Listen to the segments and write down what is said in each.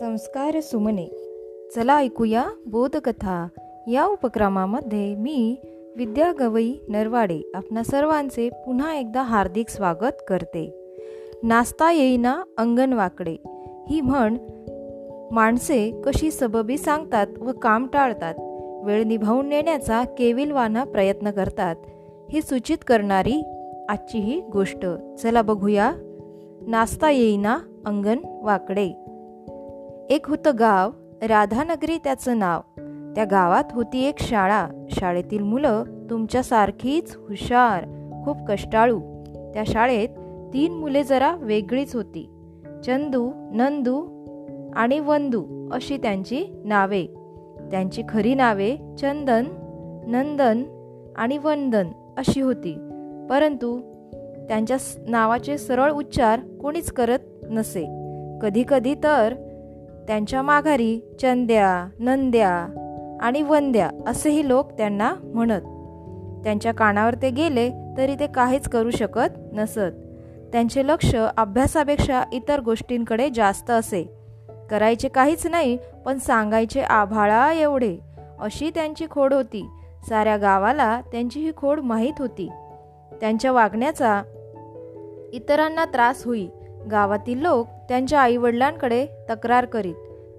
संस्कार सुमने. चला ऐकूया बोधकथा. या उपक्रमामध्ये मी विद्या गवई नरवाडे आपणा सर्वांचे पुन्हा एकदा हार्दिक स्वागत करते. नाचता येईना अंगण वाकडे ही म्हण माणसे कशी सबबी सांगतात व काम टाळतात. वेळ निभावून नेण्याचा केविलवाना प्रयत्न करतात. ही सूचित करणारी आजची ही गोष्ट. चला बघूया. नाचता येईना अंगण वाकडे एक होतं गाव राधानगरी त्याचं नाव. त्या गावात होती एक शाळा. शाळेतील मुलं तुमच्यासारखीच हुशार खूप कष्टाळू. त्या शाळेत तीन मुले जरा वेगळीच होती. चंदू नंदू आणि वंदू अशी त्यांची नावे. त्यांची खरी नावे चंदन नंदन आणि वंदन अशी होती. परंतु त्यांच्या नावाचे सरळ उच्चार कोणीच करत नसे. कधीकधी तर त्यांच्या माघारी चंद्या नंद्या आणि वंद्या असेही लोक त्यांना म्हणत. त्यांच्या कानावर ते गेले तरी ते काहीच करू शकत नसत. त्यांचे लक्ष अभ्यासापेक्षा इतर गोष्टींकडे जास्त असे. करायचे काहीच नाही पण सांगायचे आभाळा एवढे. अशी त्यांची खोड होती. साऱ्या गावाला त्यांची ही खोड माहीत होती. त्यांच्या वागण्याचा इतरांना त्रास होई. गावातील लोक त्यांच्या आईवडिलांकडे तक्रार करीत.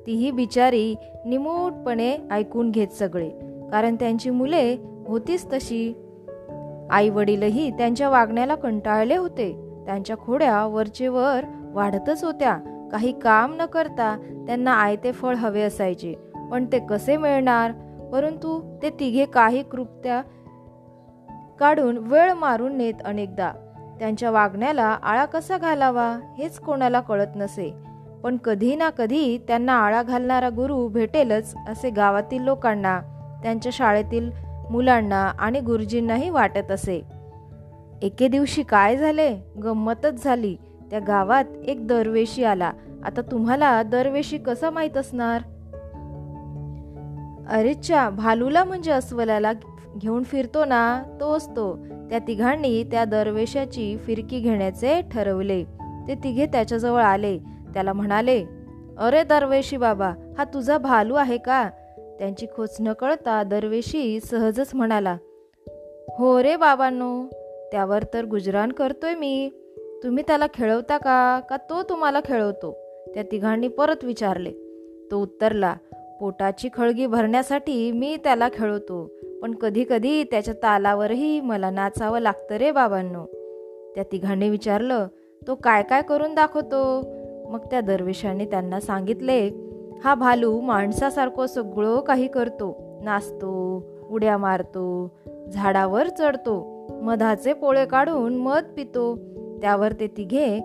तीही बिचारी निमूटपणे ऐकून घेत सगळे. कारण त्यांची मुले होतीच तशी. आई वडीलही त्यांच्या वागण्याला कंटाळले होते. त्यांच्या खोड्या वरचे वर वाढतच होत्या. काही काम न करता त्यांना आयते फळ हवे असायचे. पण ते कसे मिळणार? परंतु ते तिघे काही कृत्या काढून वेळ मारून नेत अनेकदा. त्यांच्या वागण्याला आळा कसा घालावा हेच कोणाला कळत नसे. पण कधी ना कधी त्यांना आळा घालणारा गुरु भेटेलच असे गावातील लोकांना त्यांच्या शाळेतील मुलांना आणि गुरुजींनाही वाटत असे. एके दिवशी काय झाले? गंमतच झाली. त्या गावात एक दरवेशी आला. आता तुम्हाला दरवेशी कसा माहीत असणार? अरेच्या भालूला म्हणजे अस्वलाला घेऊन फिरतो ना तो असतो. त्या तिघांनी त्या दरवेशाची फिरकी घेण्याचे ठरवले. ते तिघे त्याच्याजवळ आले. त्याला म्हणाले अरे दरवेशी बाबा हा तुझा भालू आहे का? त्यांची खोच न कळता दरवेशी सहजच म्हणाला हो रे बाबांनो त्यावर तर गुजरान करतोय मी. तुम्ही त्याला खेळवता का? का तो तुम्हाला खेळवतो? त्या तिघांनी परत विचारले. तो उत्तरला पोटाची खळगी भरण्यासाठी मी त्याला खेळवतो. पण कधी कधी त्याच्या तालावरही मला नाचावं लागतं रे बाबांनो. त्या तिघांनी विचारलं तो काय काय करून दाखवतो? मग त्या दरवेशाने त्यांना सांगितले हा भालू माणसासारखं सगळं काही करतो. नाचतो उड्या मारतो झाडावर चढतो मधाचे पोळे काढून मध पितो. त्यावर ते तिघे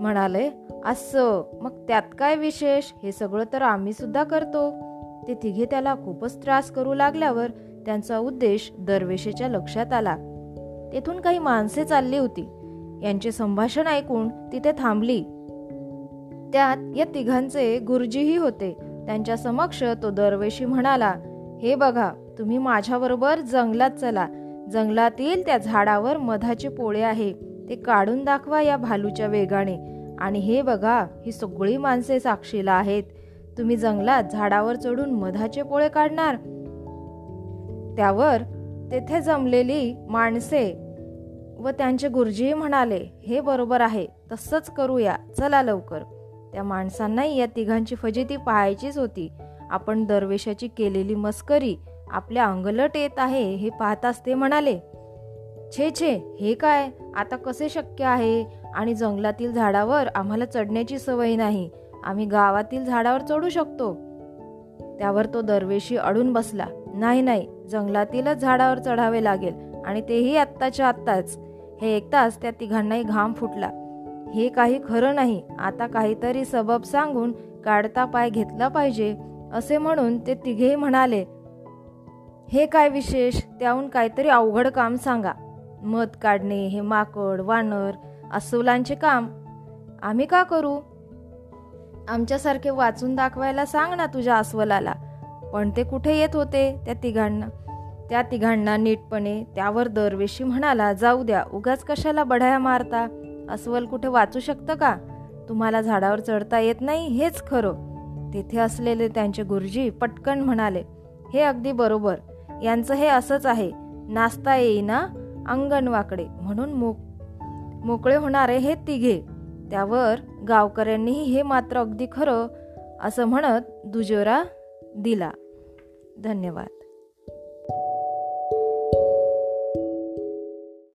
म्हणाले असं मग त्यात काय विशेष? हे सगळं तर आम्ही सुद्धा करतो. ते तिघे त्याला खूपच त्रास करू लागल्यावर त्यांचा उद्देश दरवेशेच्या लक्षात आला. तेथून काही माणसे चालली होती. यांचे संभाषण ऐकून तिथे थांबली. त्यात या तिघांचे गुरुजीही होते. त्यांच्या समक्ष तो दरवेशी म्हणाला हे बघा तुम्ही माझ्याबरोबर जंगलात चला. जंगलातील त्या झाडावर मधाचे पोळे आहे. ते काढून दाखवा या भालूच्या वेगाने. आणि हे बघा ही सगळी माणसे साक्षीला आहेत. तुम्ही जंगलात झाडावर चढून मधाचे पोळे काढणार. त्यावर तेथे जमलेली माणसे व त्यांचे गुरुजी म्हणाले हे बरोबर आहे तसंच करूया. चला लवकर. त्या माणसांनाही या तिघांची फजिती पाहायचीच होती. आपण दरवेशाची केलेली मस्करी आपल्या अंगलट येत आहे हे पाहताच ते म्हणाले छे छे हे काय? आता कसे शक्य आहे? आणि जंगलातील झाडावर आम्हाला चढण्याची सवय नाही. आम्ही गावातील झाडावर चढू शकतो. त्यावर तो दरवेशी अडून बसला. नाही नाही जंगलातीलच झाडावर चढावे लागेल आणि तेही आत्ताच्या आत्ताच. हे ऐकताच त्या तिघांनाही घाम फुटला. हे काही खरं नाही. आता काहीतरी सबब सांगून काढता पाय घेतला पाहिजे असे म्हणून ते तिघेही म्हणाले हे काय विशेष? त्याहून काहीतरी अवघड काम सांगा. मध काढणे हे माकड वानर अस्वलांचे काम. आम्ही का करू? आमच्यासारखे वाचून दाखवायला सांग ना तुझ्या अस्वलाला. पण ते कुठे येत होते त्या तिघांना? त्या तिघांना नीटपणे त्यावर दरवेशी म्हणाला जाऊ द्या उगाच कशाला बढाया मारता? अस्वल कुठे वाचू शकतं का? तुम्हाला झाडावर चढता येत नाही हेच खरं. तिथे असलेले त्यांचे गुरुजी पटकन म्हणाले हे अगदी बरोबर. यांचं हे असंच आहे. नाचता येईना अंगण वाकडे म्हणून मोक मोकळे होणारे हे तिघे त्यावर गावकऱ्यांनीही हे मात्र अगदी खरं असं म्हणत दुजोरा दिला. धन्यवाद.